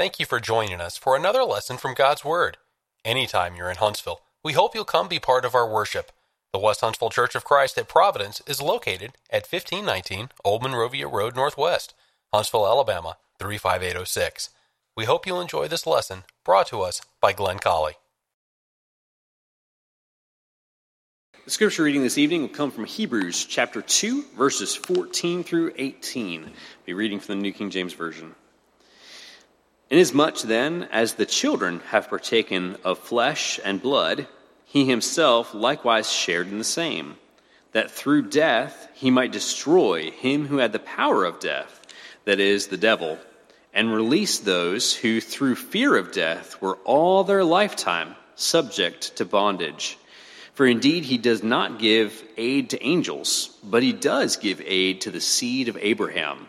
Thank you for joining us for another lesson from God's Word. Anytime you're in Huntsville, we hope you'll come be part of our worship. The West Huntsville Church of Christ at Providence is located at 1519 Old Monrovia Road Northwest, Huntsville, Alabama 35806. We hope you'll enjoy this lesson brought to us by Glenn Colley. The scripture reading this evening will come from Hebrews chapter 2, verses 14 through 18. I'll be reading from the New King James Version. Inasmuch then as the children have partaken of flesh and blood, he himself likewise shared in the same, that through death he might destroy him who had the power of death, that is, the devil, and release those who through fear of death were all their lifetime subject to bondage. For indeed he does not give aid to angels, but he does give aid to the seed of Abraham.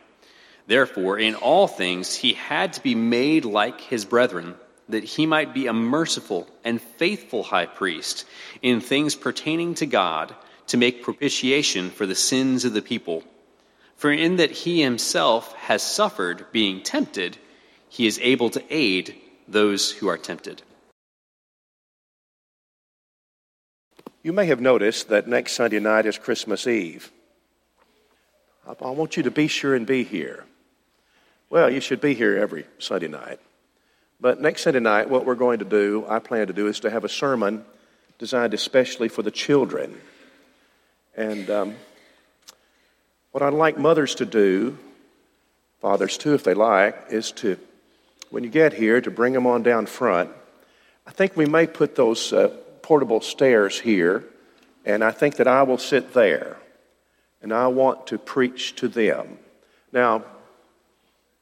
Therefore, in all things, he had to be made like his brethren, that he might be a merciful and faithful high priest in things pertaining to God, to make propitiation for the sins of the people. For in that he himself has suffered being tempted, he is able to aid those who are tempted. You may have noticed that next Sunday night is Christmas Eve. I want you to be sure and be here. Well, you should be here every Sunday night. But next Sunday night, what we're going to do, I plan to do, is to have a sermon designed especially for the children. And um, what I'd like mothers to do, fathers too, if they like, is to, when you get here, to bring them on down front. I think we may put those uh, portable stairs here, and I think that I will sit there, and I want to preach to them. Now,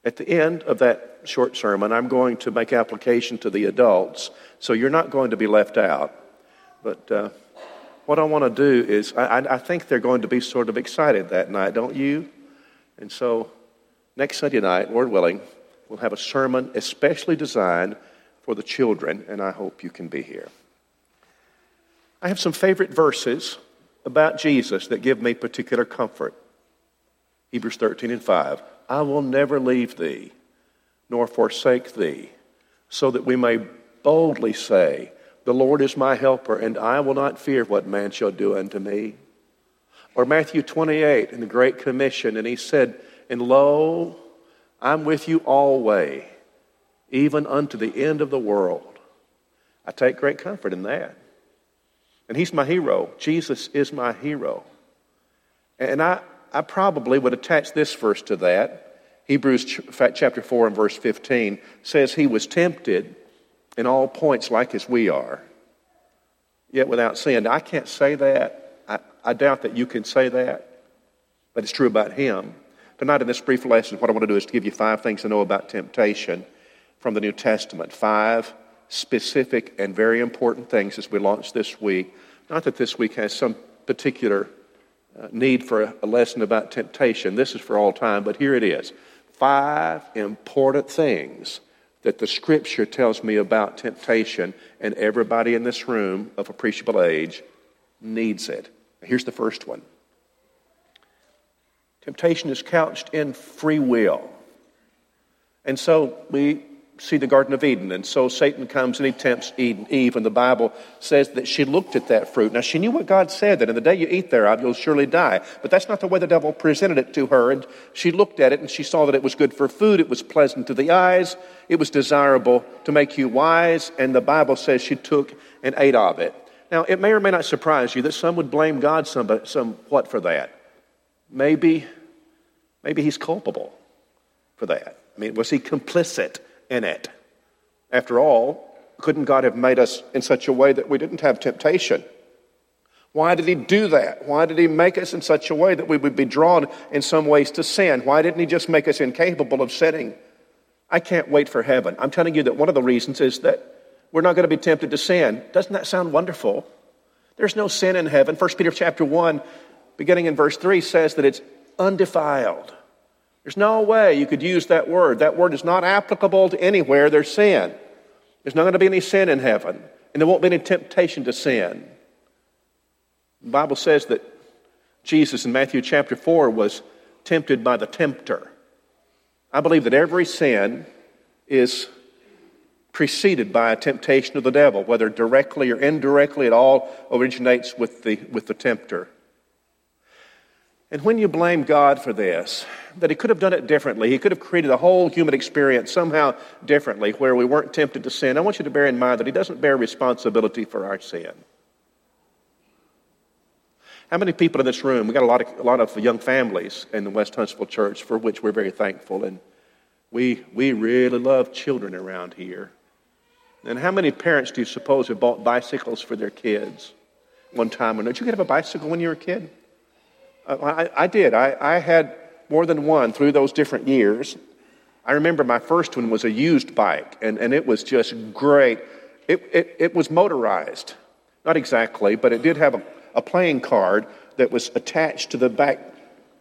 at the end of that short sermon, I'm going to make application to the adults, so you're not going to be left out. But uh, what I want to do is, I, I think they're going to be sort of excited that night, don't you? And so, next Sunday night, Lord willing, we'll have a sermon especially designed for the children, and I hope you can be here. I have some favorite verses about Jesus that give me particular comfort. Hebrews 13 and 5. I will never leave thee nor forsake thee, so that we may boldly say, The Lord is my helper, and I will not fear what man shall do unto me. Or Matthew 28 in the Great Commission, and he said, And lo, I'm with you always, even unto the end of the world. I take great comfort in that. And he's my hero. Jesus is my hero. And I, I probably would attach this verse to that. Hebrews chapter 4 and verse 15 says, He was tempted in all points like as we are, yet without sin. I can't say that. I, I doubt that you can say that, but it's true about Him. Tonight, in this brief lesson, what I want to do is to give you five things to know about temptation from the New Testament. Five specific and very important things as we launch this week. Not that this week has some particular Uh, need for a lesson about temptation. This is for all time, but here it is. Five important things that the scripture tells me about temptation, and everybody in this room of appreciable age needs it. Here's the first one Temptation is couched in free will. And so we see the Garden of Eden. And so Satan comes and he tempts Eve, and the Bible says that she looked at that fruit. Now, she knew what God said, that in the day you eat thereof, you'll surely die. But that's not the way the devil presented it to her. And she looked at it and she saw that it was good for food, it was pleasant to the eyes, it was desirable to make you wise. And the Bible says she took and ate of it. Now, it may or may not surprise you that some would blame God somewhat for that. Maybe, maybe he's culpable for that. I mean, was he complicit? In it. After all, couldn't God have made us in such a way that we didn't have temptation? Why did He do that? Why did He make us in such a way that we would be drawn in some ways to sin? Why didn't He just make us incapable of sinning? I can't wait for heaven. I'm telling you that one of the reasons is that we're not going to be tempted to sin. Doesn't that sound wonderful? There's no sin in heaven. 1 Peter chapter 1, beginning in verse 3, says that it's undefiled. There's no way you could use that word. That word is not applicable to anywhere there's sin. There's not going to be any sin in heaven, and there won't be any temptation to sin. The Bible says that Jesus in Matthew chapter 4 was tempted by the tempter. I believe that every sin is preceded by a temptation of the devil, whether directly or indirectly, it all originates with the, with the tempter. And when you blame God for this, that He could have done it differently, He could have created a whole human experience somehow differently where we weren't tempted to sin, I want you to bear in mind that He doesn't bear responsibility for our sin. How many people in this room? We got a lot of, a lot of young families in the West Huntsville Church for which we're very thankful. And we, we really love children around here. And how many parents do you suppose have bought bicycles for their kids one time or not? Did you get a bicycle when you were a kid? I, I did. I, I had more than one through those different years. I remember my first one was a used bike, and, and it was just great. It, it, it was motorized. Not exactly, but it did have a, a playing card that was attached to the back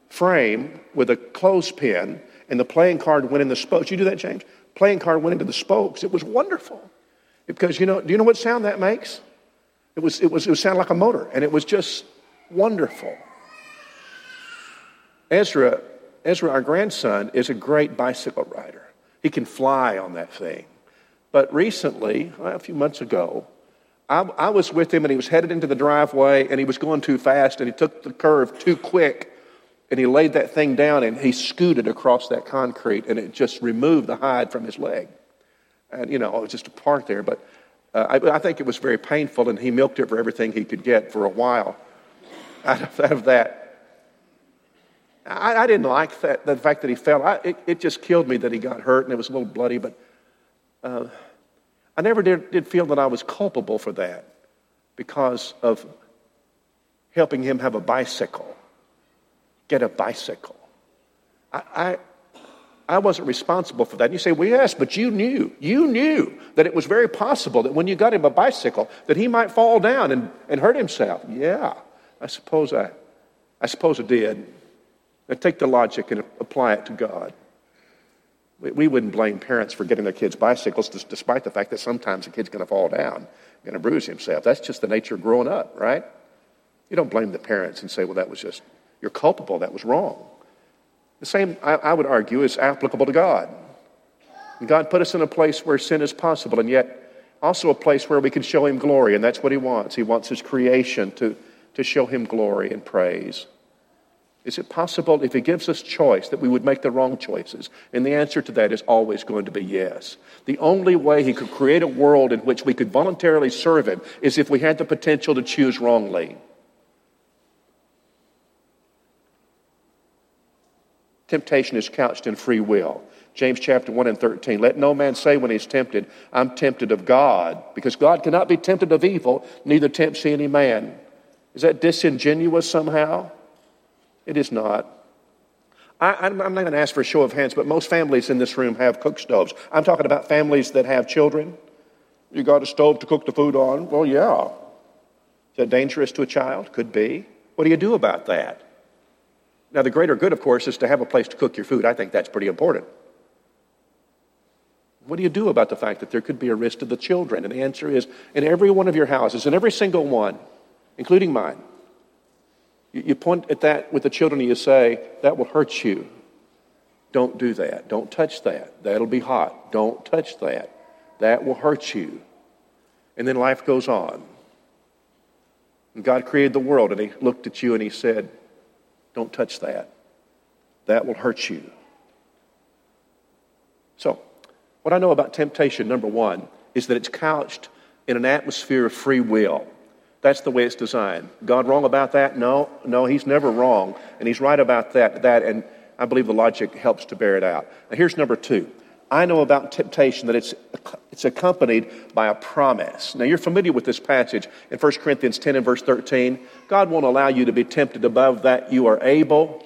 frame with a clothespin, and the playing card went in the spokes. You do that, James? Playing card went into the spokes. It was wonderful. Because, you know, do you know what sound that makes? It was, it was, it was sound like a motor, and it was just wonderful. Ezra, Ezra, our grandson, is a great bicycle rider. He can fly on that thing. But recently, a few months ago, I, I, was with him and he was headed into the driveway and he was going too fast and he took the curve too quick and he laid that thing down and he scooted across that concrete and it just removed the hide from his leg. And, you know, it was just a part there. But uh, I, I, think it was very painful and he milked it for everything he could get for a while out of, out of that. I, I didn't like that, the fact that he fell. I, it, it, just killed me that he got hurt and it was a little bloody, but uh, I never did, did feel that I was culpable for that because of helping him have a bicycle, get a bicycle. I, I, I wasn't responsible for that. And you say, well, yes, but you knew. You knew that it was very possible that when you got him a bicycle, that he might fall down and, and hurt himself. Yeah, I suppose I, I suppose I did. Now take the logic and apply it to God. We wouldn't blame parents for getting their kids bicycles, despite the fact that sometimes a kid's going to fall down, going to bruise himself. That's just the nature of growing up, right? You don't blame the parents and say, well, that was just, you're culpable, that was wrong. The same, I, I would argue, is applicable to God. God put us in a place where sin is possible, and yet also a place where we can show Him glory, and that's what He wants. He wants His creation to, to show Him glory and praise. Is it possible, if He gives us choice, that we would make the wrong choices? And the answer to that is always going to be yes. The only way He could create a world in which we could voluntarily serve Him is if we had the potential to choose wrongly. Temptation is couched in free will. James chapter 1 and 13. Let no man say when he's tempted, I'm tempted of God, because God cannot be tempted of evil, neither tempts he any man. Is that disingenuous somehow? It is not. I, am not going to ask for a show of hands, but most families in this room have cook stoves. I'm talking about families that have children. You got a stove to cook the food on? Well, yeah. Is that dangerous to a child? Could be. What do you do about that? Now, the greater good, of course, is to have a place to cook your food. I think that's pretty important. What do you do about the fact that there could be a risk to the children? And the answer is in every one of your houses, in every single one, including mine, you point at that with the children and you say, that will hurt you. Don't do that. Don't touch that. That'll be hot. Don't touch that. That will hurt you. And then life goes on. And God created the world and He looked at you and He said, Don't touch that. That will hurt you. So, what I know about temptation, number one, is that it's couched in an atmosphere of free will. That's the way it's designed. God wrong about that? No, no, he's never wrong. And he's right about that, that and I believe the logic helps to bear it out. Now here's number two. I know about temptation that it's, it's accompanied by a promise. Now, you're familiar with this passage in 1 Corinthians 10 and verse 13. God won't allow you to be tempted above that you are able.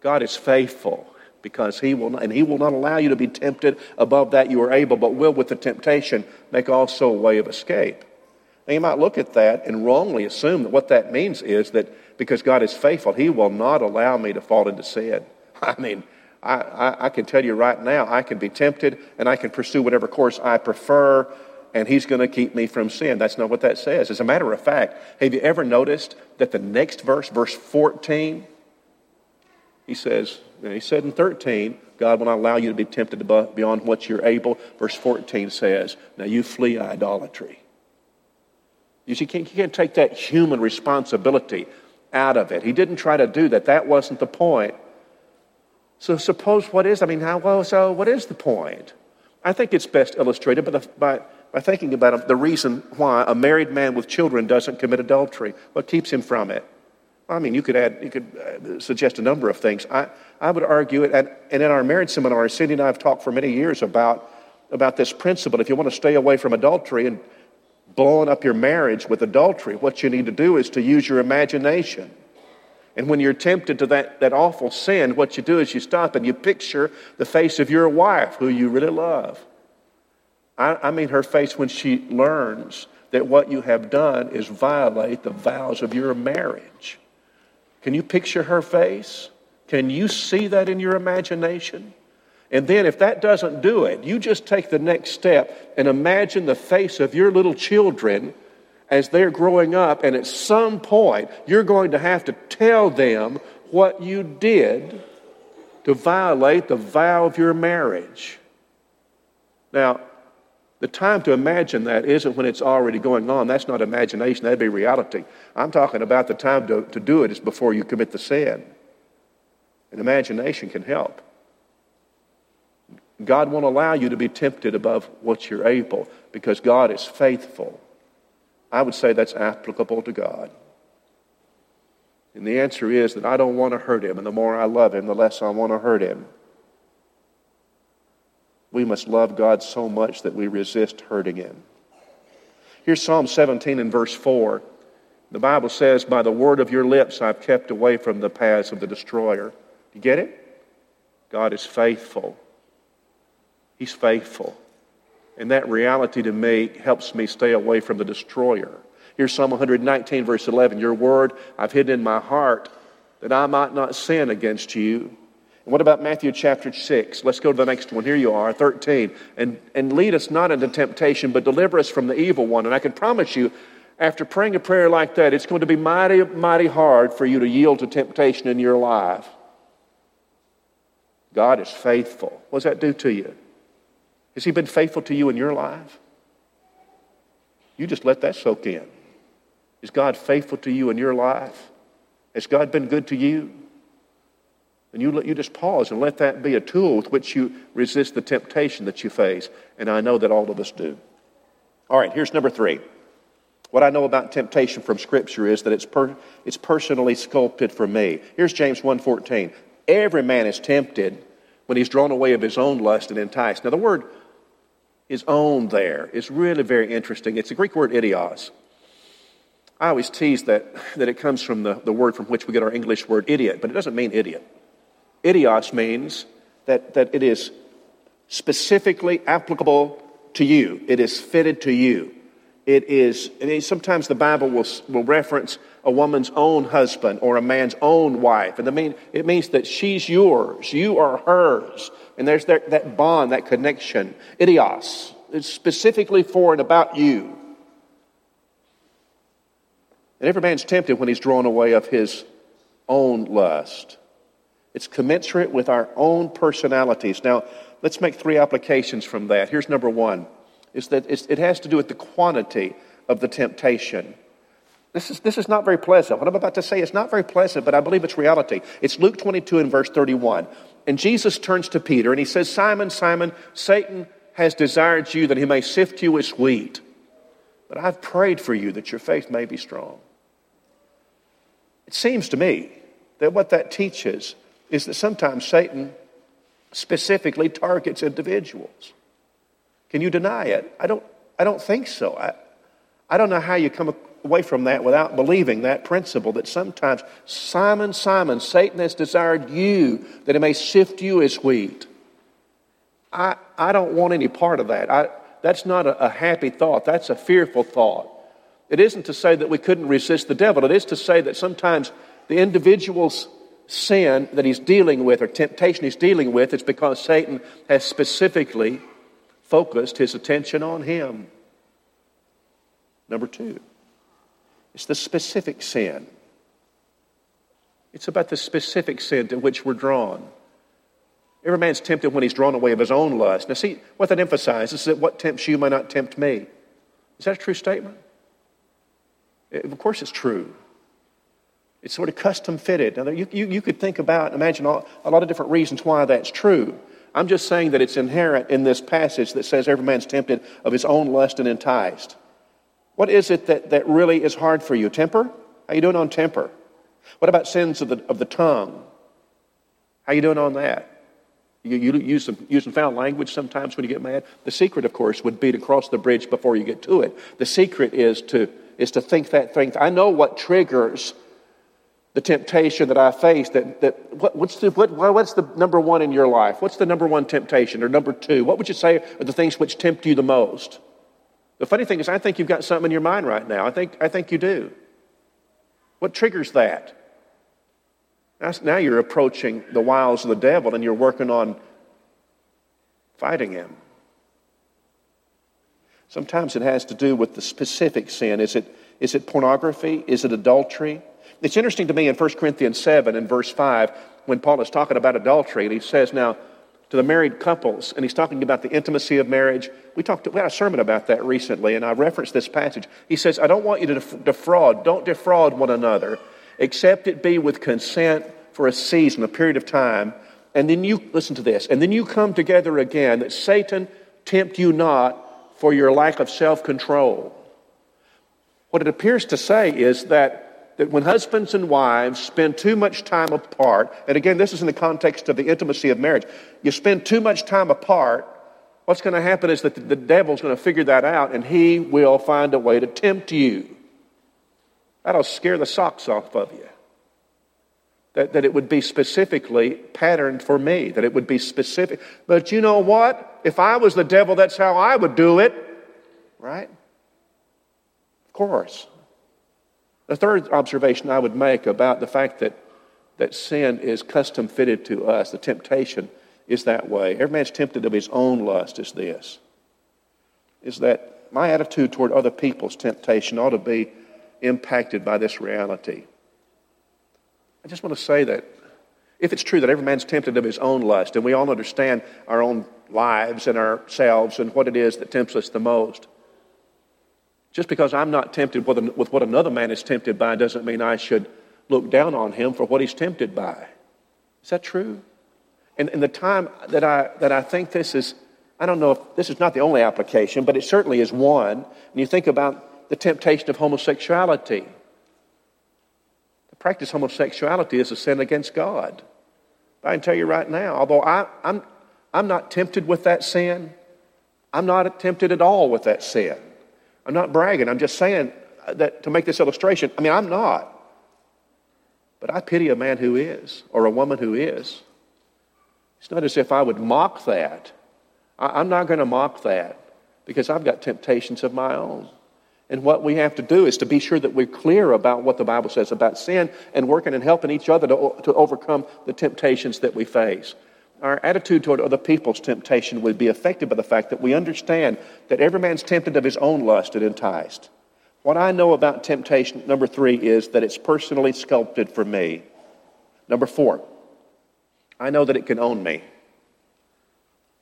God is faithful because he will not, and he will not allow you to be tempted above that you are able, but will with the temptation make also a way of escape. Now, you might look at that and wrongly assume that what that means is that because God is faithful, He will not allow me to fall into sin. I mean, I, I, I, can tell you right now, I can be tempted and I can pursue whatever course I prefer, and He's going to keep me from sin. That's not what that says. As a matter of fact, have you ever noticed that the next verse, verse 14, He says, he said in 13, God will not allow you to be tempted beyond what you're able. Verse 14 says, now you flee idolatry. You see, you can't, can't take that human responsibility out of it. He didn't try to do that. That wasn't the point. So suppose what is, I mean, how, well, so what is the point? I think it's best illustrated by, the, by, by thinking about the reason why a married man with children doesn't commit adultery. What keeps him from it? I mean, you could add, you could uh, suggest a number of things. I, I would argue it, and, and in our marriage seminar, Cindy and I have talked for many years about, about this principle. If you want to stay away from adultery and blowing up your marriage with adultery, what you need to do is to use your imagination. And when you're tempted to that, that awful sin, what you do is you stop and you picture the face of your wife, who you really love. I, I mean, her face when she learns that what you have done is violate the vows of your marriage. Can you picture her face? Can you see that in your imagination? And then, if that doesn't do it, you just take the next step and imagine the face of your little children as they're growing up, and at some point, you're going to have to tell them what you did to violate the vow of your marriage. Now, the time to imagine that isn't when it's already going on. That's not imagination, that'd be reality. I'm talking about the time to, to do it is before you commit the sin. And imagination can help. God won't allow you to be tempted above what you're able because God is faithful. I would say that's applicable to God. And the answer is that I don't want to hurt him, and the more I love him, the less I want to hurt him. We must love God so much that we resist hurting Him. Here's Psalm 17 and verse 4. The Bible says, By the word of your lips I've kept away from the paths of the destroyer. You get it? God is faithful. He's faithful. And that reality to me helps me stay away from the destroyer. Here's Psalm 119, verse 11. Your word I've hidden in my heart that I might not sin against you. And what about Matthew chapter 6? Let's go to the next one. Here you are, 13. And, and lead us not into temptation, but deliver us from the evil one. And I can promise you, after praying a prayer like that, it's going to be mighty, mighty hard for you to yield to temptation in your life. God is faithful. What does that do to you? Has He been faithful to you in your life? You just let that soak in. Is God faithful to you in your life? Has God been good to you? And you, let, you just pause and let that be a tool with which you resist the temptation that you face. And I know that all of us do. All right, here's number three. What I know about temptation from Scripture is that it's, per, it's personally sculpted for me. Here's James 1.14. Every man is tempted when he's drawn away of his own lust and enticed. Now, the word his own there is really very interesting. It's a Greek word idios. I always tease that, that it comes from the, the word from which we get our English word idiot, but it doesn't mean idiot. Idios means that, that it is specifically applicable to you, it is fitted to you. It is, mean, sometimes the Bible will, will reference a woman's own husband or a man's own wife. And I mean, it means that she's yours, you are hers. And there's that, that bond, that connection. Idios. It's specifically for and about you. And every man's tempted when he's drawn away of his own lust. It's commensurate with our own personalities. Now, let's make three applications from that. Here's number one is that it has to do with the quantity of the temptation. This is, this is not very pleasant. What I'm about to say is not very pleasant, but I believe it's reality. It's Luke 22 and verse 31. And Jesus turns to Peter and he says, Simon, Simon, Satan has desired you that he may sift you as wheat. But I've prayed for you that your faith may be strong. It seems to me that what that teaches is that sometimes Satan specifically targets individuals. Can you deny it? I don't, I don't think so. I, I don't know how you come away from that without believing that principle that sometimes, Simon, Simon, Satan has desired you that he may sift you as wheat. I, I don't want any part of that. I, that's not a, a happy thought, that's a fearful thought. It isn't to say that we couldn't resist the devil, it is to say that sometimes the individual's sin that he's dealing with or temptation he's dealing with, it's because Satan has specifically focused his attention on him. Number two, it's the specific sin. It's about the specific sin to which we're drawn. Every man's tempted when he's drawn away of his own lust. Now, see, what that emphasizes is that what tempts you may not tempt me. Is that a true statement? Eh, of course, it's true. It's sort of custom fitted. Now, you, you, you could think about, imagine all, a lot of different reasons why that's true. I'm just saying that it's inherent in this passage that says every man's tempted of his own lust and enticed. What is it that, that really is hard for you? Temper? How you doing on temper? What about sins of the, of the tongue? How are you doing on that? You, you use, some, use some foul language sometimes when you get mad. The secret, of course, would be to cross the bridge before you get to it. The secret is to, is to think that thing. I know what triggers the temptation that I face. That, that what, what's, the, what, what's the number one in your life? What's the number one temptation? Or number two? What would you say are the things which tempt you the most? The funny thing is, I think you've got something in your mind right now. I think, I think you do. What triggers that? Now you're approaching the wiles of the devil and you're working on fighting him. Sometimes it has to do with the specific sin. Is it, is it pornography? Is it adultery? It's interesting to me in 1 Corinthians 7 and verse 5 when Paul is talking about adultery and he says, Now, to the married couples, and he's talking about the intimacy of marriage. We talked, we had a sermon about that recently, and I referenced this passage. He says, I don't want you to defraud, don't defraud one another, except it be with consent for a season, a period of time. And then you, listen to this, and then you come together again, that Satan tempt you not for your lack of self control. What it appears to say is that that when husbands and wives spend too much time apart, and again, this is in the context of the intimacy of marriage, you spend too much time apart, what's going to happen is that the devil's going to figure that out and he will find a way to tempt you. That'll scare the socks off of you. That, that it would be specifically patterned for me, that it would be specific. But you know what? If I was the devil, that's how I would do it, right? Of course. The third observation I would make about the fact that, that sin is custom fitted to us, the temptation is that way. Every man's tempted of his own lust is this. Is that my attitude toward other people's temptation ought to be impacted by this reality. I just want to say that if it's true that every man's tempted of his own lust, and we all understand our own lives and ourselves and what it is that tempts us the most, just because I'm not tempted with what another man is tempted by doesn't mean I should look down on him for what he's tempted by. Is that true? And, and the time that I, that I think this is, I don't know if this is not the only application, but it certainly is one. And you think about the temptation of homosexuality. To practice homosexuality is a sin against God. I can tell you right now, although I, I'm, I'm not tempted with that sin, I'm not tempted at all with that sin. I'm not bragging. I'm just saying that to make this illustration. I mean, I'm not. But I pity a man who is, or a woman who is. It's not as if I would mock that. I'm not going to mock that because I've got temptations of my own. And what we have to do is to be sure that we're clear about what the Bible says about sin and working and helping each other to, to overcome the temptations that we face our attitude toward other people's temptation would be affected by the fact that we understand that every man's tempted of his own lust and enticed. What I know about temptation, number three, is that it's personally sculpted for me. Number four, I know that it can own me.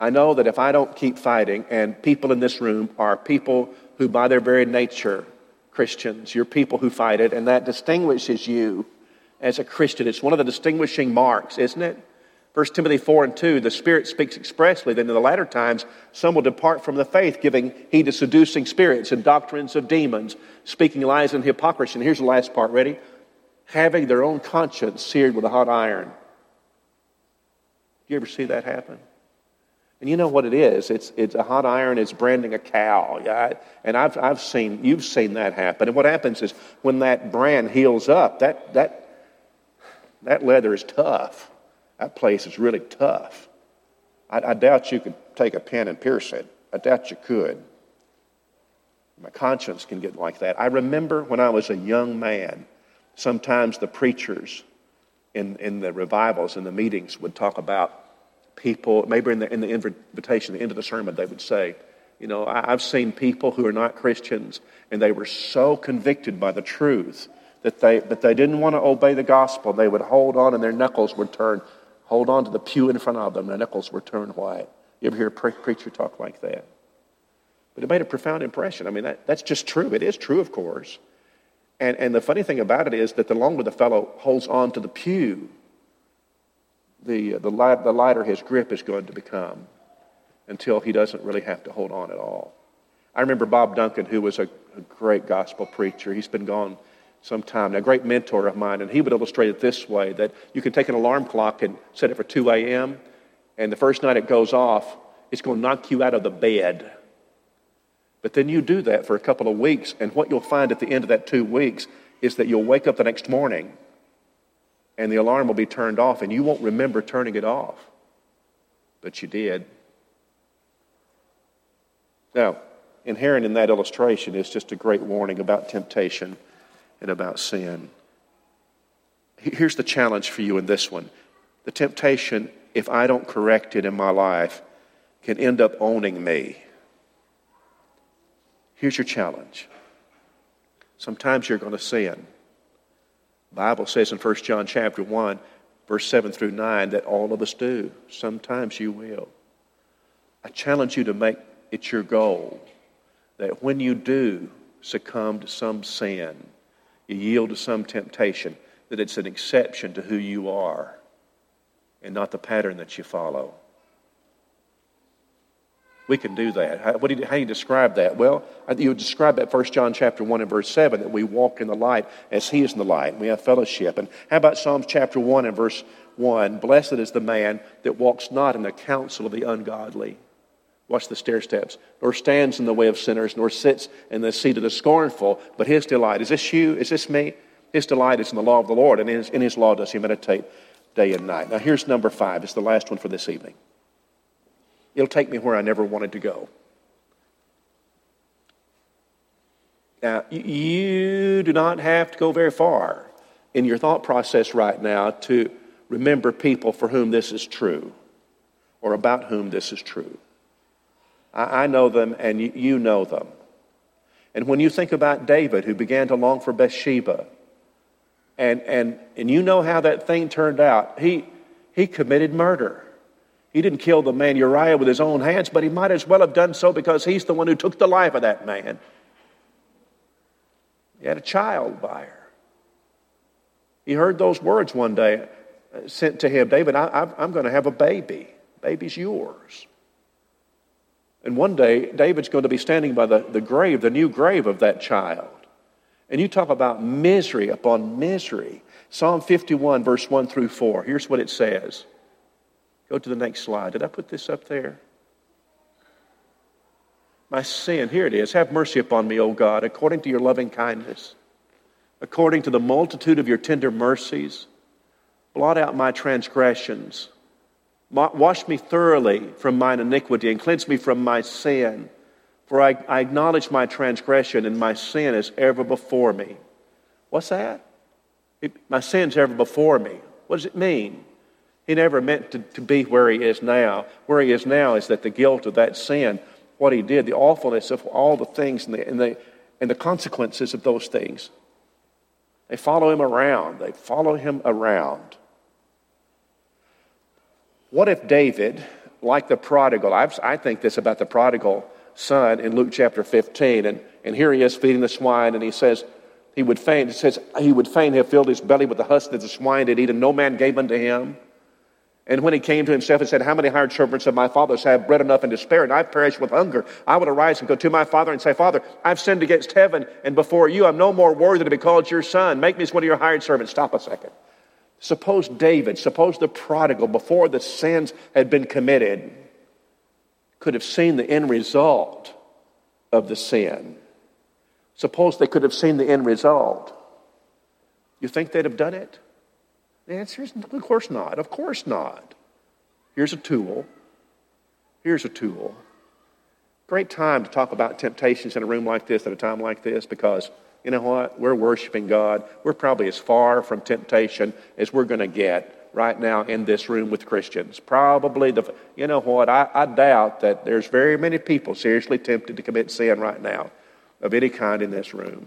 I know that if I don't keep fighting, and people in this room are people who, by their very nature, Christians, you're people who fight it, and that distinguishes you as a Christian. It's one of the distinguishing marks, isn't it? 1 Timothy 4 and 2, the Spirit speaks expressly that in the latter times some will depart from the faith, giving heed to seducing spirits and doctrines of demons, speaking lies and hypocrisy. And here's the last part, ready? Having their own conscience seared with a hot iron. You ever see that happen? And you know what it is? It's, it's a hot iron is branding a cow. Yeah? And I've, I've seen, you've seen that happen. And what happens is when that brand heals up, that, that, that leather is tough. That place is really tough. I, I doubt you could take a pen and pierce it. I doubt you could. My conscience can get like that. I remember when I was a young man, sometimes the preachers in, in the revivals, and the meetings, would talk about people, maybe in the, in the invitation, the end of the sermon, they would say, you know, I, I've seen people who are not Christians, and they were so convicted by the truth that they, but they didn't want to obey the gospel. They would hold on and their knuckles would turn, hold on to the pew in front of them, their knuckles were turned white. You ever hear a pre- preacher talk like that? But it made a profound impression. I mean, that, that's just true. It is true, of course. And, and the funny thing about it is that the longer the fellow holds on to the pew, the, uh, the, light, the lighter his grip is going to become until he doesn't really have to hold on at all. I remember Bob Duncan, who was a, a great gospel preacher. He's been gone some time, a great mentor of mine, and he would illustrate it this way that you can take an alarm clock and set it for 2 a.m., and the first night it goes off, it's going to knock you out of the bed. But then you do that for a couple of weeks, and what you'll find at the end of that two weeks is that you'll wake up the next morning and the alarm will be turned off, and you won't remember turning it off. But you did. Now, inherent in that illustration is just a great warning about temptation and about sin. Here's the challenge for you in this one the temptation, if I don't correct it in my life, can end up owning me. Here's your challenge. Sometimes you're going to sin. The Bible says in 1 John chapter 1, verse 7 through 9, that all of us do. Sometimes you will. I challenge you to make it your goal that when you do succumb to some sin, you yield to some temptation, that it's an exception to who you are and not the pattern that you follow. We can do that. How, do you, how do you describe that? Well, you describe that 1 John chapter 1 and verse 7, that we walk in the light as he is in the light. And we have fellowship. And how about Psalms chapter 1 and verse 1? Blessed is the man that walks not in the counsel of the ungodly. Watch the stair steps. Nor stands in the way of sinners, nor sits in the seat of the scornful, but his delight. Is this you? Is this me? His delight is in the law of the Lord, and in his, in his law does he meditate day and night. Now, here's number five. It's the last one for this evening. It'll take me where I never wanted to go. Now, you do not have to go very far in your thought process right now to remember people for whom this is true or about whom this is true. I, know them and you know them. And when you think about David, who began to long for Bathsheba, and, and, and you know how that thing turned out, he, he committed murder. He didn't kill the man Uriah with his own hands, but he might as well have done so because he's the one who took the life of that man. He had a child by her. He heard those words one day sent to him David, I, am going to have a baby. Baby's yours. And one day, David's going to be standing by the, the grave, the new grave of that child. And you talk about misery upon misery. Psalm 51, verse 1 through 4. Here's what it says. Go to the next slide. Did I put this up there? My sin, here it is. Have mercy upon me, O God, according to your loving kindness, according to the multitude of your tender mercies. Blot out my transgressions. Wash me thoroughly from mine iniquity and cleanse me from my sin. For I, I acknowledge my transgression and my sin is ever before me. What's that? It, my sin's ever before me. What does it mean? He never meant to, to be where he is now. Where he is now is that the guilt of that sin, what he did, the awfulness of all the things and the, and the, and the consequences of those things. They follow him around. They follow him around. What if David, like the prodigal, I've, i think this about the prodigal son in Luke chapter 15, and, and here he is feeding the swine, and he says, he would fain, says, he would fain have filled his belly with the husk that the swine did eat, and no man gave unto him. And when he came to himself and said, How many hired servants of my father's have bread enough and to spare, and I perish with hunger? I would arise and go to my father and say, Father, I've sinned against heaven and before you. I'm no more worthy to be called your son. Make me as one of your hired servants. Stop a second. Suppose David, suppose the prodigal, before the sins had been committed, could have seen the end result of the sin. Suppose they could have seen the end result. You think they'd have done it? The answer is, of course not. Of course not. Here's a tool. Here's a tool. Great time to talk about temptations in a room like this at a time like this because you know what? We're worshiping God. We're probably as far from temptation as we're going to get right now in this room with Christians. Probably the, you know what? I, I doubt that there's very many people seriously tempted to commit sin right now of any kind in this room.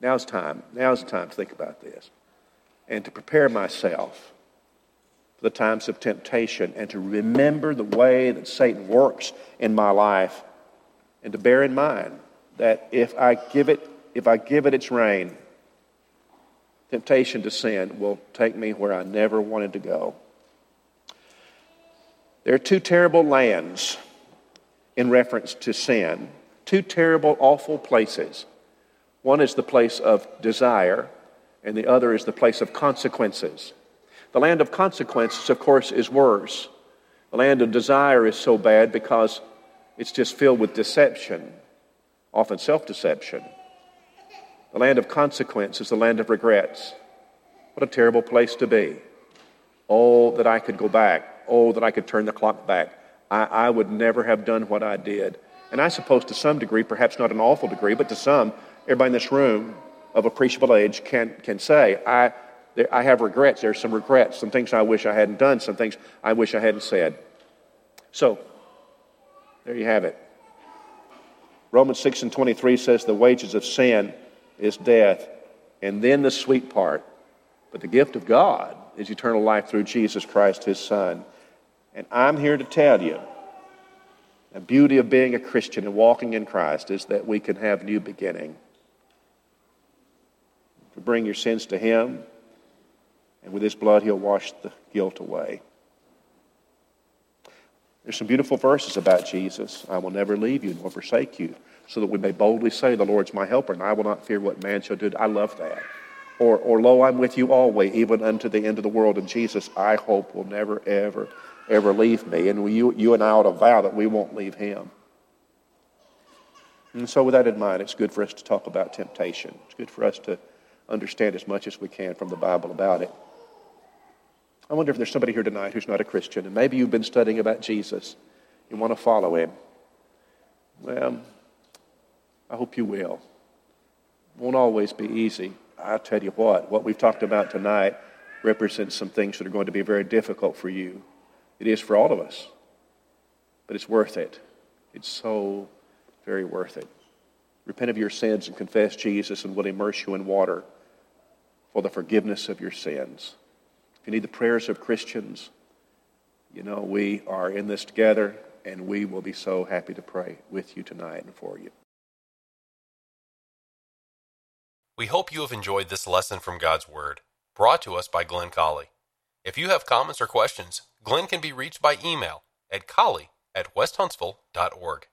now's time. Now's the time to think about this. And to prepare myself for the times of temptation and to remember the way that Satan works in my life and to bear in mind that if I give it, if I give it its reign, temptation to sin will take me where I never wanted to go. There are two terrible lands in reference to sin, two terrible, awful places. One is the place of desire, and the other is the place of consequences. The land of consequences, of course, is worse. The land of desire is so bad because it's just filled with deception, often self deception. The land of consequence is the land of regrets. What a terrible place to be. Oh, that I could go back. Oh, that I could turn the clock back. I, I would never have done what I did. And I suppose to some degree, perhaps not an awful degree, but to some, everybody in this room of appreciable age can, can say, I, there, I have regrets. There's some regrets, some things I wish I hadn't done, some things I wish I hadn't said. So, there you have it. Romans 6 and 23 says the wages of sin is death. And then the sweet part. But the gift of God is eternal life through Jesus Christ, his Son. And I'm here to tell you the beauty of being a Christian and walking in Christ is that we can have new beginning. To bring your sins to Him, and with His blood, He'll wash the guilt away. There's some beautiful verses about Jesus. I will never leave you nor forsake you, so that we may boldly say, The Lord's my helper, and I will not fear what man shall do. I love that. Or, or lo, I'm with you always, even unto the end of the world. And Jesus, I hope, will never, ever ever leave me. And you, you and I ought to vow that we won't leave him. And so, with that in mind, it's good for us to talk about temptation. It's good for us to understand as much as we can from the Bible about it. I wonder if there's somebody here tonight who's not a Christian, and maybe you've been studying about Jesus. You want to follow him. Well, I hope you will. It won't always be easy. I'll tell you what, what we've talked about tonight represents some things that are going to be very difficult for you. It is for all of us. But it's worth it. It's so very worth it. Repent of your sins and confess Jesus, and we'll immerse you in water for the forgiveness of your sins. If you need the prayers of Christians, you know, we are in this together, and we will be so happy to pray with you tonight and for you. We hope you have enjoyed this lesson from God's Word, brought to us by Glenn Colley. If you have comments or questions, Glenn can be reached by email at colley at westhuntsville.org.